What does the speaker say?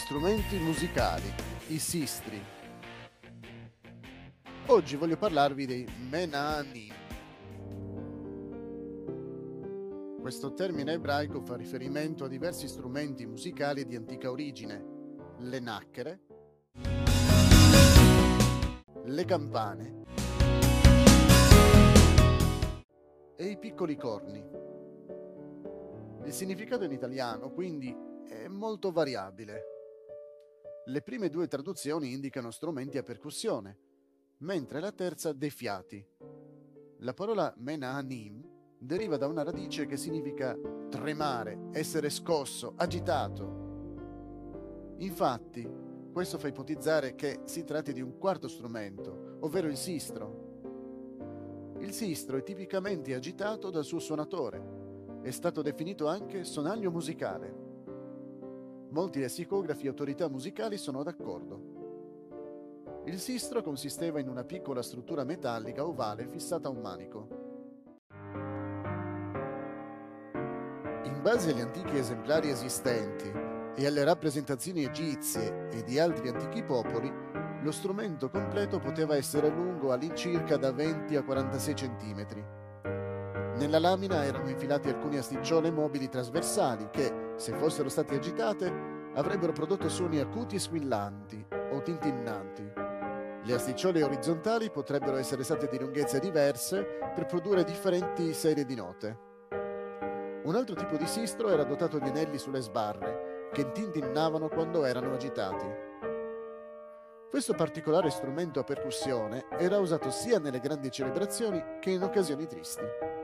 strumenti musicali, i sistri. Oggi voglio parlarvi dei Menanim. Questo termine ebraico fa riferimento a diversi strumenti musicali di antica origine, le nacchere, le campane e i piccoli corni. Il significato in italiano, quindi, è molto variabile. Le prime due traduzioni indicano strumenti a percussione, mentre la terza dei fiati. La parola menanim deriva da una radice che significa tremare, essere scosso, agitato. Infatti, questo fa ipotizzare che si tratti di un quarto strumento, ovvero il sistro. Il sistro è tipicamente agitato dal suo suonatore. È stato definito anche sonaglio musicale. Molti lessicografi e autorità musicali sono d'accordo. Il sistro consisteva in una piccola struttura metallica ovale fissata a un manico. In base agli antichi esemplari esistenti e alle rappresentazioni egizie e di altri antichi popoli, lo strumento completo poteva essere lungo all'incirca da 20 a 46 cm. Nella lamina erano infilati alcuni asticciole mobili trasversali che, se fossero state agitate, avrebbero prodotto suoni acuti e squillanti o tintinnanti. Le asticciole orizzontali potrebbero essere state di lunghezze diverse per produrre differenti serie di note. Un altro tipo di sistro era dotato di anelli sulle sbarre, che tintinnavano quando erano agitati. Questo particolare strumento a percussione era usato sia nelle grandi celebrazioni che in occasioni tristi.